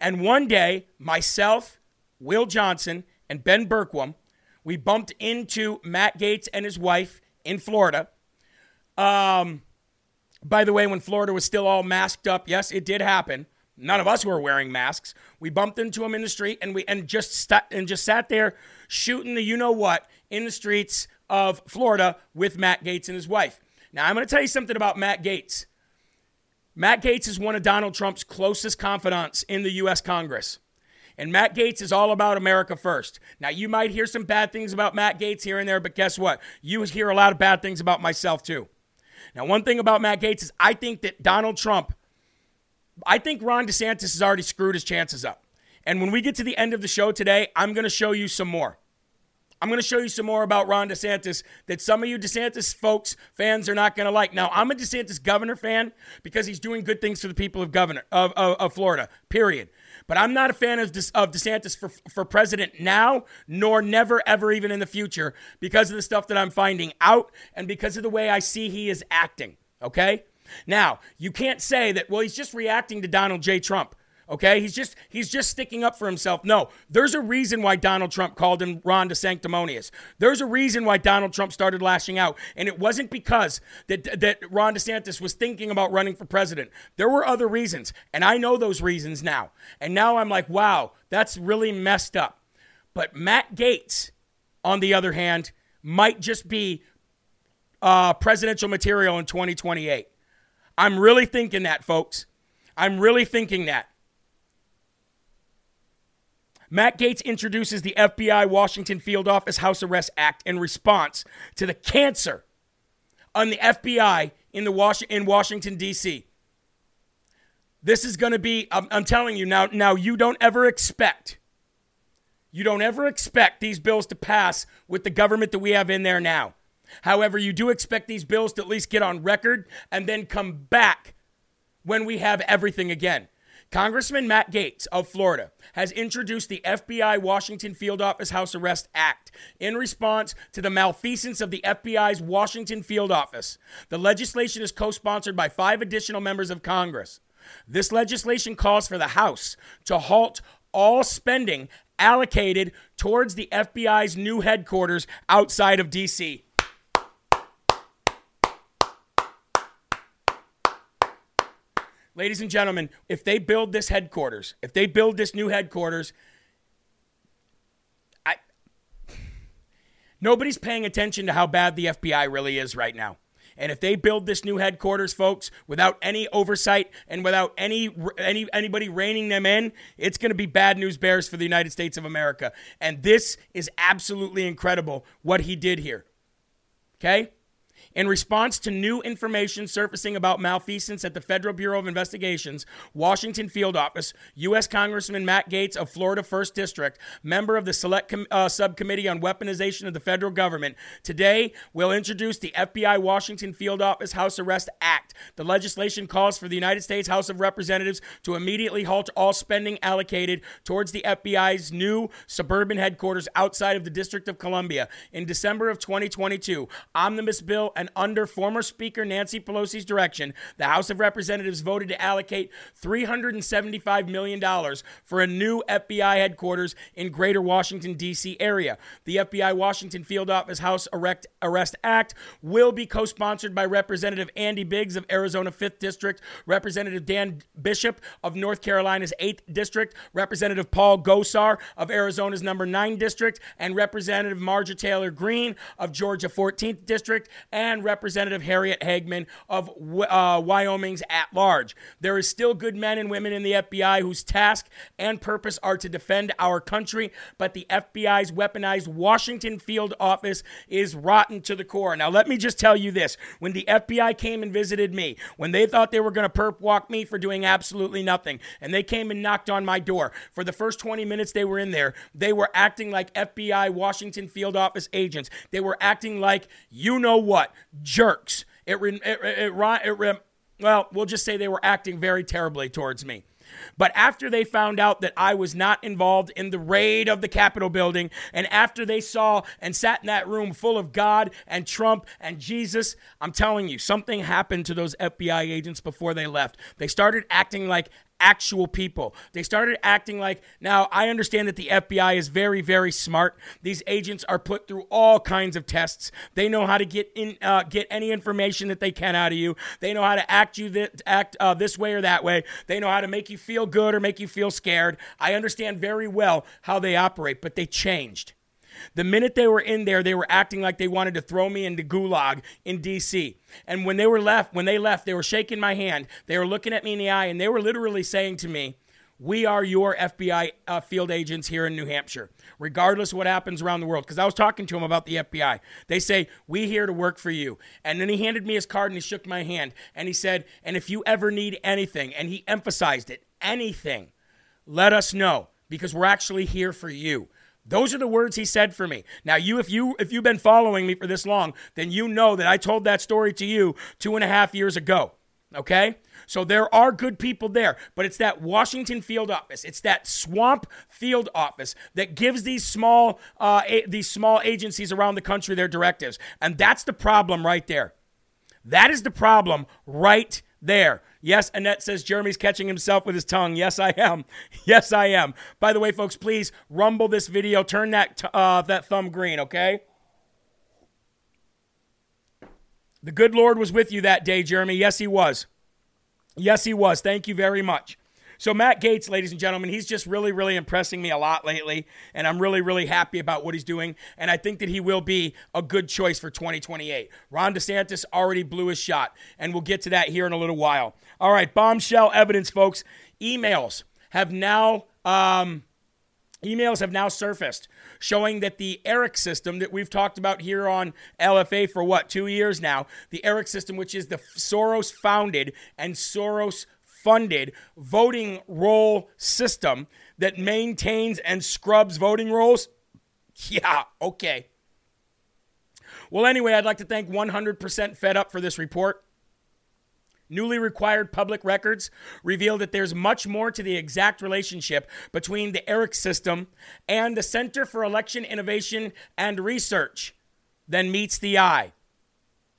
And one day, myself, Will Johnson, and Ben Bergquam, we bumped into Matt Gaetz and his wife in Florida. Um, by the way, when Florida was still all masked up, yes, it did happen. None of us were wearing masks. We bumped into him in the street, and we and just st- and just sat there shooting the you know what in the streets of Florida with Matt Gaetz and his wife. Now, I'm going to tell you something about Matt Gaetz. Matt Gaetz is one of Donald Trump's closest confidants in the U.S. Congress. And Matt Gaetz is all about America first. Now, you might hear some bad things about Matt Gaetz here and there, but guess what? You hear a lot of bad things about myself, too. Now, one thing about Matt Gaetz is I think that Donald Trump, I think Ron DeSantis has already screwed his chances up. And when we get to the end of the show today, I'm going to show you some more. I'm going to show you some more about Ron DeSantis that some of you DeSantis folks, fans, are not going to like. Now, I'm a DeSantis governor fan because he's doing good things for the people of governor of, of, of Florida. Period. But I'm not a fan of, De, of DeSantis for, for president now, nor never, ever, even in the future, because of the stuff that I'm finding out and because of the way I see he is acting. Okay? Now, you can't say that, well, he's just reacting to Donald J. Trump. Okay, he's just he's just sticking up for himself. No, there's a reason why Donald Trump called him Ron DeSanctimonious. There's a reason why Donald Trump started lashing out, and it wasn't because that that Ron DeSantis was thinking about running for president. There were other reasons, and I know those reasons now. And now I'm like, wow, that's really messed up. But Matt Gaetz, on the other hand, might just be uh, presidential material in 2028. I'm really thinking that, folks. I'm really thinking that. Matt Gaetz introduces the FBI Washington Field Office House Arrest Act in response to the cancer on the FBI in, the Was- in Washington, D.C. This is going to be, I'm, I'm telling you now, now you don't ever expect, you don't ever expect these bills to pass with the government that we have in there now. However, you do expect these bills to at least get on record and then come back when we have everything again. Congressman Matt Gaetz of Florida has introduced the FBI Washington Field Office House Arrest Act in response to the malfeasance of the FBI's Washington Field Office. The legislation is co sponsored by five additional members of Congress. This legislation calls for the House to halt all spending allocated towards the FBI's new headquarters outside of D.C. ladies and gentlemen, if they build this headquarters, if they build this new headquarters, I nobody's paying attention to how bad the FBI really is right now. And if they build this new headquarters, folks, without any oversight and without any any anybody reining them in, it's going to be bad news bears for the United States of America. And this is absolutely incredible what he did here. Okay? In response to new information surfacing about malfeasance at the Federal Bureau of Investigation's Washington field office, U.S. Congressman Matt Gaetz of Florida 1st District, member of the Select Com- uh, Subcommittee on Weaponization of the Federal Government, today will introduce the FBI Washington Field Office House Arrest Act. The legislation calls for the United States House of Representatives to immediately halt all spending allocated towards the FBI's new suburban headquarters outside of the District of Columbia. In December of 2022, Omnibus Bill and under former Speaker Nancy Pelosi's direction, the House of Representatives voted to allocate $375 million for a new FBI headquarters in Greater Washington, D.C. area. The FBI Washington Field Office House Arrest Act will be co sponsored by Representative Andy Biggs of Arizona 5th District, Representative Dan Bishop of North Carolina's 8th District, Representative Paul Gosar of Arizona's number 9 District, and Representative Marjorie Taylor Greene of Georgia 14th District, and Representative Harriet Hageman of uh, Wyoming's at large. There is still good men and women in the FBI whose task and purpose are to defend our country, but the FBI's weaponized Washington field office is rotten to the core. Now, let me just tell you this when the FBI came and visited me, when they thought they were going to perp walk me for doing absolutely nothing, and they came and knocked on my door, for the first 20 minutes they were in there, they were acting like FBI Washington field office agents. They were acting like you know what, jerks. It, it, it, it, it well, we'll just say they were acting very terribly towards me. But after they found out that I was not involved in the raid of the Capitol building, and after they saw and sat in that room full of God and Trump and Jesus, I'm telling you, something happened to those FBI agents before they left. They started acting like actual people. They started acting like, now I understand that the FBI is very, very smart. These agents are put through all kinds of tests. They know how to get in, uh, get any information that they can out of you. They know how to act you th- act uh, this way or that way. They know how to make you feel good or make you feel scared. I understand very well how they operate, but they changed. The minute they were in there, they were acting like they wanted to throw me into gulag in DC. And when they were left, when they left, they were shaking my hand. They were looking at me in the eye and they were literally saying to me, we are your FBI uh, field agents here in New Hampshire, regardless of what happens around the world. Because I was talking to him about the FBI. They say, We here to work for you. And then he handed me his card and he shook my hand and he said, And if you ever need anything, and he emphasized it, anything, let us know because we're actually here for you. Those are the words he said for me. Now, you, if you if you've been following me for this long, then you know that I told that story to you two and a half years ago. Okay, so there are good people there, but it's that Washington field office, it's that swamp field office that gives these small uh, a- these small agencies around the country their directives, and that's the problem right there. That is the problem right there. Yes, Annette says Jeremy's catching himself with his tongue. Yes, I am. Yes, I am. By the way, folks, please rumble this video. Turn that t- uh, that thumb green, okay? The good Lord was with you that day, Jeremy. Yes, he was. Yes, he was. Thank you very much. So, Matt Gaetz, ladies and gentlemen, he's just really, really impressing me a lot lately. And I'm really, really happy about what he's doing. And I think that he will be a good choice for 2028. Ron DeSantis already blew his shot. And we'll get to that here in a little while. All right, bombshell evidence, folks. Emails have now. Um, Emails have now surfaced showing that the ERIC system that we've talked about here on LFA for what, two years now, the ERIC system, which is the Soros founded and Soros funded voting roll system that maintains and scrubs voting rolls. Yeah, okay. Well, anyway, I'd like to thank 100% Fed Up for this report. Newly required public records reveal that there's much more to the exact relationship between the ERIC system and the Center for Election Innovation and Research than meets the eye.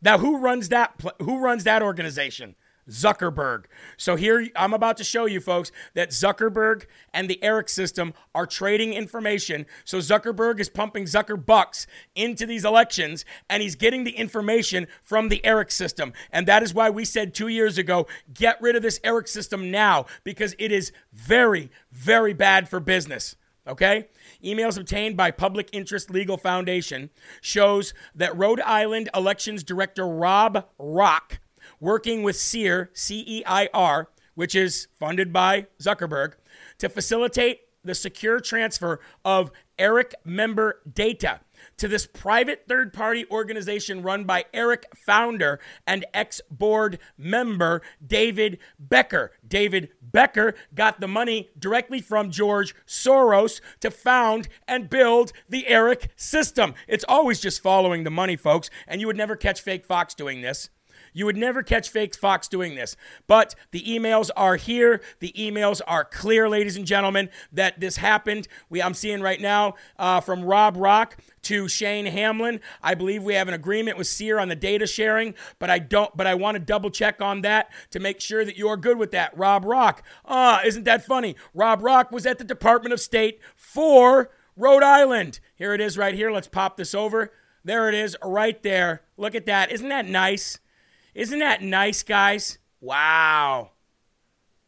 Now, who runs that? Who runs that organization? Zuckerberg. So here I'm about to show you folks that Zuckerberg and the ERIC system are trading information. So Zuckerberg is pumping Zucker bucks into these elections and he's getting the information from the ERIC system. And that is why we said 2 years ago, get rid of this ERIC system now because it is very very bad for business. Okay? Emails obtained by Public Interest Legal Foundation shows that Rhode Island Elections Director Rob Rock working with CEIR, C E I R, which is funded by Zuckerberg, to facilitate the secure transfer of ERIC member data to this private third party organization run by ERIC founder and ex board member David Becker. David Becker got the money directly from George Soros to found and build the ERIC system. It's always just following the money, folks, and you would never catch fake Fox doing this. You would never catch fake Fox doing this. But the emails are here. The emails are clear, ladies and gentlemen, that this happened. We I'm seeing right now uh, from Rob Rock to Shane Hamlin. I believe we have an agreement with CEIR on the data sharing, but I don't. But I want to double check on that to make sure that you are good with that. Rob Rock. Ah, isn't that funny? Rob Rock was at the Department of State for Rhode Island. Here it is right here. Let's pop this over. There it is right there. Look at that. Isn't that nice? Isn't that nice, guys? Wow.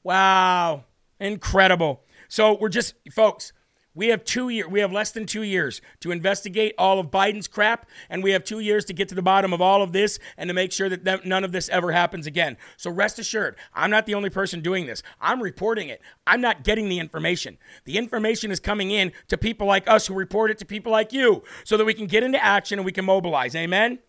Wow. Incredible. So we're just, folks, we have two years, we have less than two years to investigate all of Biden's crap, and we have two years to get to the bottom of all of this and to make sure that th- none of this ever happens again. So rest assured, I'm not the only person doing this. I'm reporting it. I'm not getting the information. The information is coming in to people like us who report it to people like you so that we can get into action and we can mobilize. Amen?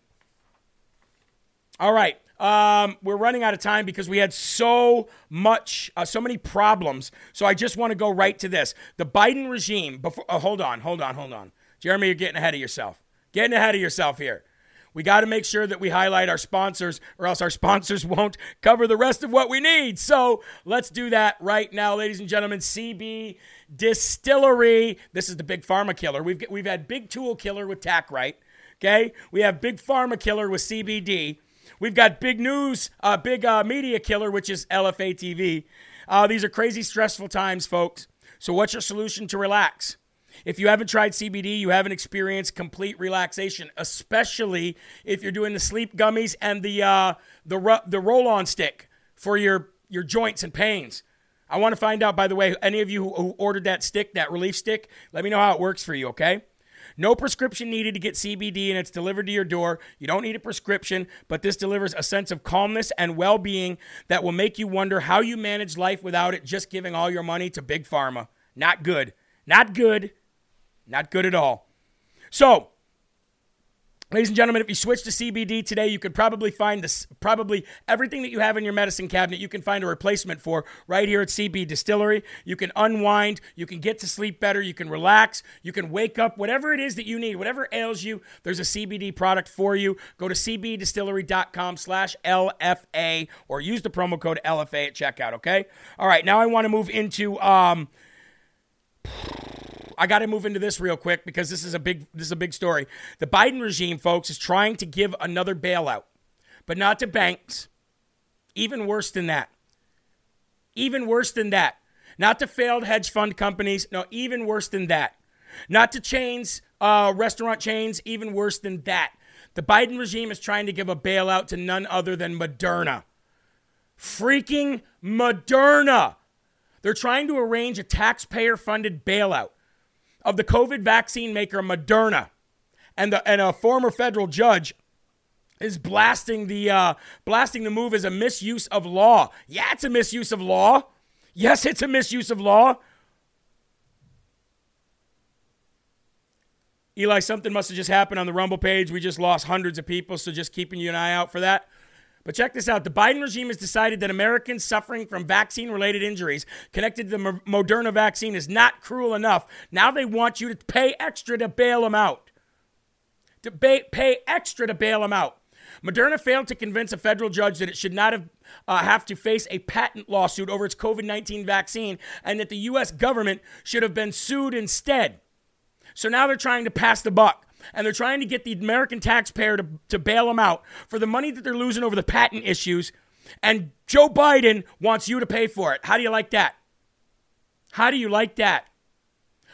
All right. Um, we're running out of time because we had so much, uh, so many problems. So I just want to go right to this. The Biden regime. Before, oh, hold on, hold on, hold on, Jeremy, you're getting ahead of yourself. Getting ahead of yourself here. We got to make sure that we highlight our sponsors, or else our sponsors won't cover the rest of what we need. So let's do that right now, ladies and gentlemen. CB Distillery. This is the big pharma killer. We've we've had big tool killer with Tack Right. Okay, we have big pharma killer with CBD. We've got big news, uh, big uh, media killer, which is LFA TV. Uh, these are crazy, stressful times, folks. So, what's your solution to relax? If you haven't tried CBD, you haven't experienced complete relaxation, especially if you're doing the sleep gummies and the uh, the ru- the roll-on stick for your your joints and pains. I want to find out, by the way, any of you who, who ordered that stick, that relief stick, let me know how it works for you, okay? No prescription needed to get CBD, and it's delivered to your door. You don't need a prescription, but this delivers a sense of calmness and well being that will make you wonder how you manage life without it just giving all your money to Big Pharma. Not good. Not good. Not good at all. So, Ladies and gentlemen, if you switch to CBD today, you could probably find this probably everything that you have in your medicine cabinet, you can find a replacement for right here at CB Distillery. You can unwind, you can get to sleep better, you can relax, you can wake up, whatever it is that you need, whatever ails you, there's a CBD product for you. Go to cbdistillery.com slash LFA or use the promo code LFA at checkout, okay? All right, now I want to move into um I got to move into this real quick because this is a big this is a big story. The Biden regime, folks, is trying to give another bailout, but not to banks. Even worse than that. Even worse than that. Not to failed hedge fund companies. No, even worse than that. Not to chains, uh, restaurant chains. Even worse than that. The Biden regime is trying to give a bailout to none other than Moderna. Freaking Moderna. They're trying to arrange a taxpayer funded bailout of the COVID vaccine maker Moderna, and the and a former federal judge is blasting the uh, blasting the move as a misuse of law. Yeah, it's a misuse of law. Yes, it's a misuse of law. Eli, something must have just happened on the Rumble page. We just lost hundreds of people, so just keeping you an eye out for that. But check this out. The Biden regime has decided that Americans suffering from vaccine related injuries connected to the Moderna vaccine is not cruel enough. Now they want you to pay extra to bail them out. To pay, pay extra to bail them out. Moderna failed to convince a federal judge that it should not have, uh, have to face a patent lawsuit over its COVID 19 vaccine and that the U.S. government should have been sued instead. So now they're trying to pass the buck and they're trying to get the American taxpayer to, to bail them out for the money that they're losing over the patent issues. And Joe Biden wants you to pay for it. How do you like that? How do you like that?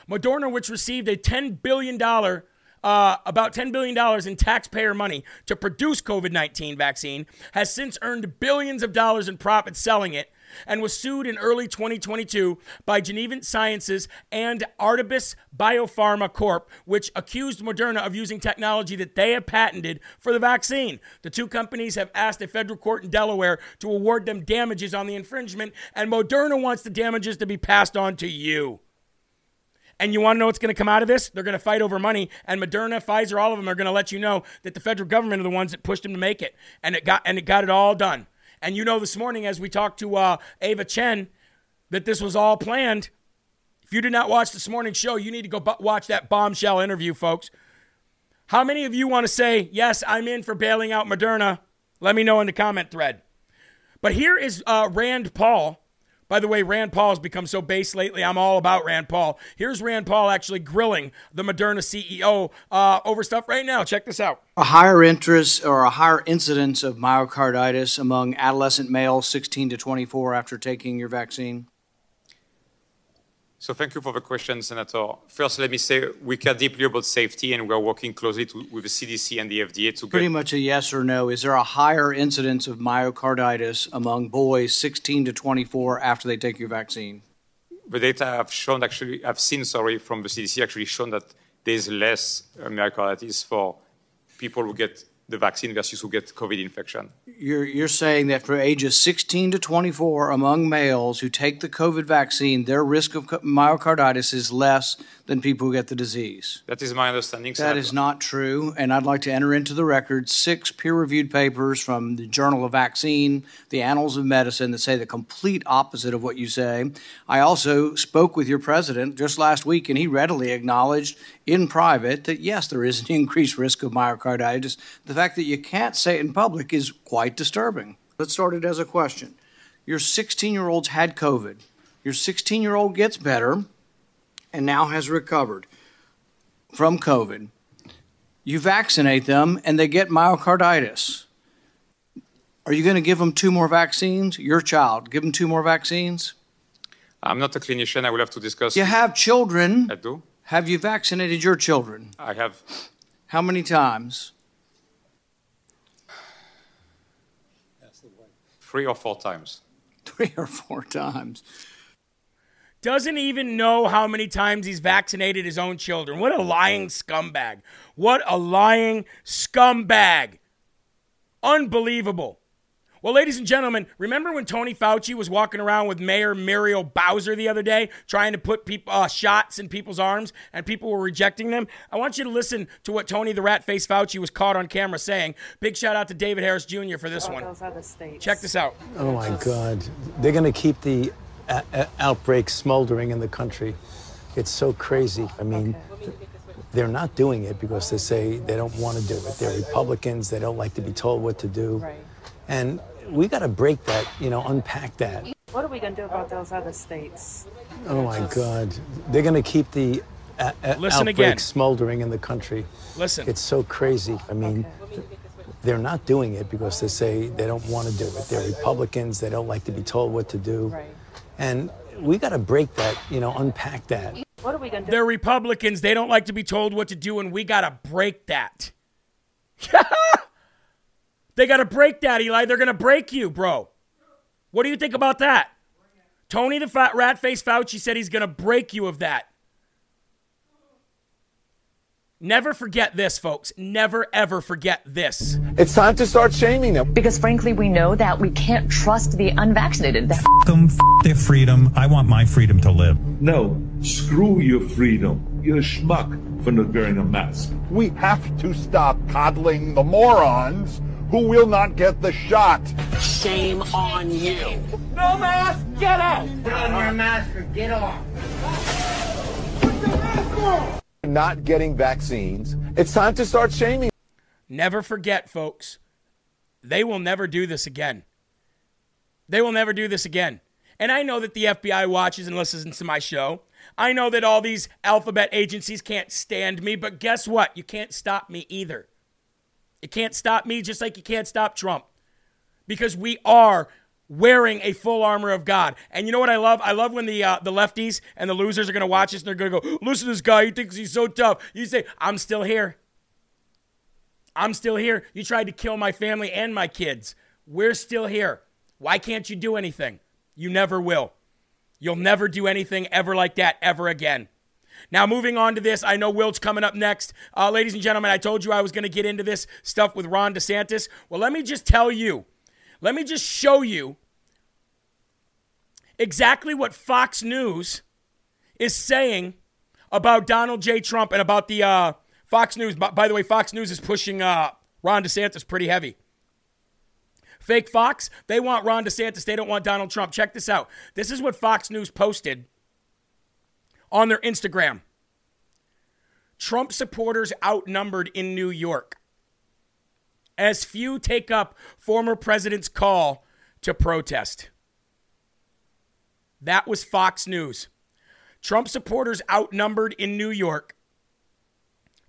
Moderna, which received a $10 billion, uh, about $10 billion in taxpayer money to produce COVID 19 vaccine, has since earned billions of dollars in profit selling it and was sued in early 2022 by Genevant Sciences and Arbutus Biopharma Corp, which accused Moderna of using technology that they had patented for the vaccine. The two companies have asked a federal court in Delaware to award them damages on the infringement, and Moderna wants the damages to be passed on to you. And you want to know what's going to come out of this? They're going to fight over money, and Moderna, Pfizer, all of them are going to let you know that the federal government are the ones that pushed them to make it, and it got and it got it all done. And you know, this morning as we talked to uh, Ava Chen, that this was all planned. If you did not watch this morning's show, you need to go b- watch that bombshell interview, folks. How many of you want to say, yes, I'm in for bailing out Moderna? Let me know in the comment thread. But here is uh, Rand Paul by the way, Rand Paul has become so base lately. I'm all about Rand Paul. Here's Rand Paul actually grilling the Moderna CEO uh, over stuff right now. Check this out. A higher interest or a higher incidence of myocarditis among adolescent males 16 to 24 after taking your vaccine? So thank you for the question, Senator. First, let me say we care deeply about safety, and we're working closely to, with the CDC and the FDA to Pretty get. much a yes or no. Is there a higher incidence of myocarditis among boys 16 to 24 after they take your vaccine? The data I've shown actually, I've seen, sorry, from the CDC actually shown that there's less uh, myocarditis for people who get the vaccine versus who get COVID infection. You're, you're saying that for ages 16 to 24 among males who take the COVID vaccine, their risk of myocarditis is less than people who get the disease. That is my understanding. That is not true, and I'd like to enter into the record six peer reviewed papers from the Journal of Vaccine, the Annals of Medicine, that say the complete opposite of what you say. I also spoke with your president just last week, and he readily acknowledged in private that yes, there is an increased risk of myocarditis. The fact that you can't say it in public is quite disturbing. Let's start it as a question. Your 16 year olds had COVID. Your 16 year old gets better and now has recovered from COVID. You vaccinate them and they get myocarditis. Are you going to give them two more vaccines? Your child, give them two more vaccines? I'm not a clinician. I will have to discuss. You have children. I do. Have you vaccinated your children? I have How many times? three or four times. Three or four times. Doesn't even know how many times he's vaccinated his own children. What a lying scumbag. What a lying scumbag. Unbelievable. Well, ladies and gentlemen, remember when Tony Fauci was walking around with Mayor Muriel Bowser the other day, trying to put people, uh, shots in people's arms, and people were rejecting them? I want you to listen to what Tony the Rat Face Fauci was caught on camera saying. Big shout out to David Harris Jr. for this one. Those other states. Check this out. Oh my God. They're going to keep the outbreak smoldering in the country. It's so crazy. I mean, they're not doing it because they say they don't want to do it. They're Republicans. They don't like to be told what to do. Right. And we got to break that, you know, unpack that. What are we going to do about those other states? Oh my God. They're going to keep the uh, uh, Listen outbreak again. smoldering in the country. Listen. It's so crazy. I mean, they're not doing it because they say they don't want to do it. They're Republicans. They don't like to be told what to do. Right. And we got to break that, you know, unpack that. What are we going to do? They're Republicans. They don't like to be told what to do, and we got to break that. they got to break that, Eli. They're going to break you, bro. What do you think about that? Tony the fat rat face Fauci said he's going to break you of that. Never forget this, folks. Never, ever forget this. It's time to start shaming them. Because frankly, we know that we can't trust the unvaccinated. F them, f their freedom. I want my freedom to live. No, screw your freedom. You're a schmuck for not wearing a mask. We have to stop coddling the morons who will not get the shot. Shame on you. No mask, get out! Put on your mask or get off. Not getting vaccines. It's time to start shaming. Never forget, folks. They will never do this again. They will never do this again. And I know that the FBI watches and listens to my show. I know that all these alphabet agencies can't stand me, but guess what? You can't stop me either. You can't stop me just like you can't stop Trump. Because we are wearing a full armor of God. And you know what I love? I love when the uh, the lefties and the losers are going to watch this and they're going to go, "Listen to this guy, he thinks he's so tough." You say, "I'm still here. I'm still here. You tried to kill my family and my kids. We're still here. Why can't you do anything? You never will. You'll never do anything ever like that ever again." Now, moving on to this, I know Wilt's coming up next. Uh, ladies and gentlemen, I told you I was going to get into this stuff with Ron DeSantis. Well, let me just tell you, let me just show you exactly what Fox News is saying about Donald J. Trump and about the uh, Fox News. By, by, the way, Fox News is pushing uh, Ron DeSantis pretty heavy. Fake Fox, they want Ron DeSantis. They don't want Donald Trump. Check this out. This is what Fox News posted on their Instagram. Trump supporters outnumbered in New York as few take up former president's call to protest. That was Fox News. Trump supporters outnumbered in New York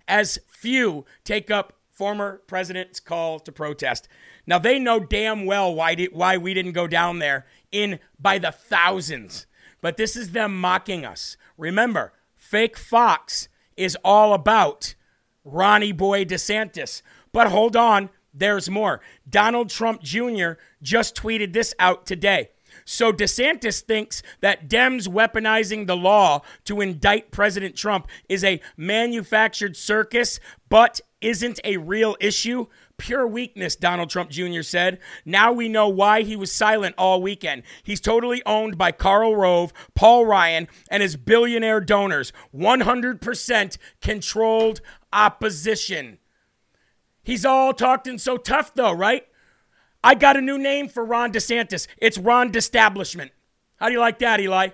as few take up former president's call to protest. Now they know damn well why did, why we didn't go down there in by the thousands. But this is them mocking us. Remember, fake Fox is all about Ronnie Boy DeSantis. But hold on, there's more. Donald Trump Jr. just tweeted this out today. So DeSantis thinks that Dems weaponizing the law to indict President Trump is a manufactured circus, but isn't a real issue. Pure weakness, Donald Trump Jr. said. Now we know why he was silent all weekend. He's totally owned by Karl Rove, Paul Ryan, and his billionaire donors. 100% controlled opposition. He's all talked and so tough, though, right? I got a new name for Ron DeSantis. It's Ron Destablishment. How do you like that, Eli?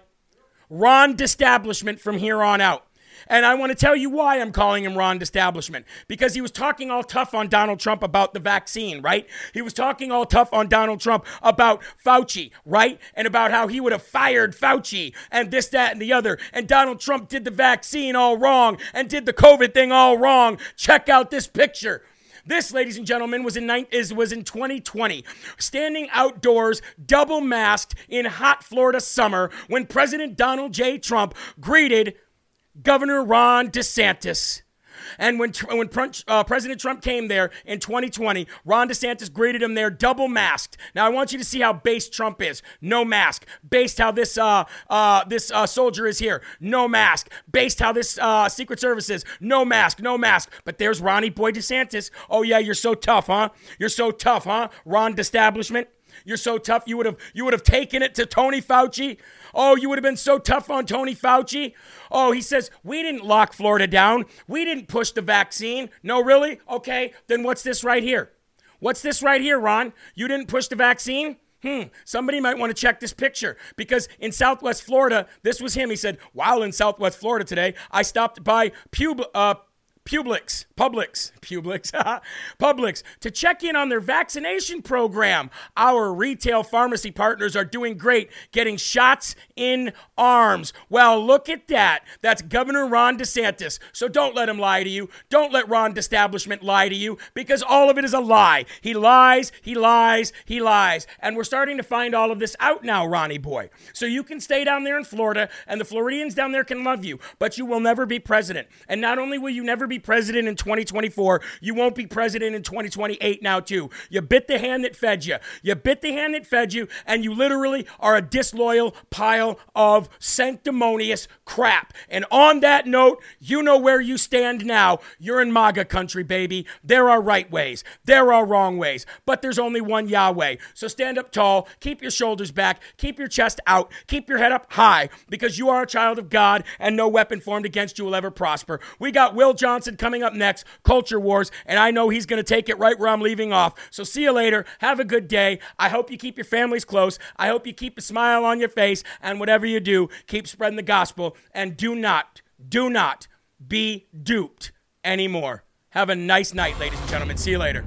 Ron Destablishment from here on out. And I want to tell you why I'm calling him Ron Destablishment. Because he was talking all tough on Donald Trump about the vaccine, right? He was talking all tough on Donald Trump about Fauci, right? And about how he would have fired Fauci and this, that, and the other. And Donald Trump did the vaccine all wrong and did the COVID thing all wrong. Check out this picture. This, ladies and gentlemen, was in is was in 2020, standing outdoors, double masked in hot Florida summer when President Donald J. Trump greeted Governor Ron DeSantis. And when when uh, President Trump came there in 2020, Ron DeSantis greeted him there double masked. Now I want you to see how based Trump is. No mask. Based how this uh, uh, this uh, soldier is here. No mask. Based how this uh, Secret Service is. No mask. No mask. But there's Ronnie Boy DeSantis. Oh yeah, you're so tough, huh? You're so tough, huh? Ron establishment. You're so tough. You would have you would have taken it to Tony Fauci. Oh, you would have been so tough on Tony Fauci. Oh, he says, we didn't lock Florida down. We didn't push the vaccine. No, really? Okay, then what's this right here? What's this right here, Ron? You didn't push the vaccine? Hmm, somebody might want to check this picture because in Southwest Florida, this was him. He said, While in Southwest Florida today, I stopped by Pub- uh, Publix, Publix, Publix, Publix to check in on their vaccination program. Our retail pharmacy partners are doing great getting shots in arms. Well, look at that. That's Governor Ron DeSantis. So don't let him lie to you. Don't let Ron establishment lie to you because all of it is a lie. He lies, he lies, he lies. And we're starting to find all of this out now, Ronnie boy. So you can stay down there in Florida and the Floridians down there can love you, but you will never be president. And not only will you never be president in 2024. You won't be president in 2028 now, too. You bit the hand that fed you. You bit the hand that fed you, and you literally are a disloyal pile of sanctimonious crap. And on that note, you know where you stand now. You're in MAGA country, baby. There are right ways, there are wrong ways, but there's only one Yahweh. So stand up tall, keep your shoulders back, keep your chest out, keep your head up high, because you are a child of God, and no weapon formed against you will ever prosper. We got Will Johnson coming up next, Culture Wars, and I know he's going to take it right where I'm leaving off. So see you later. Have a good day. I hope you keep your families close. I hope you keep a smile on your face, and whatever you do, keep spreading the gospel, and do not, do not be duped anymore. Have a nice night, ladies and gentlemen. See you later.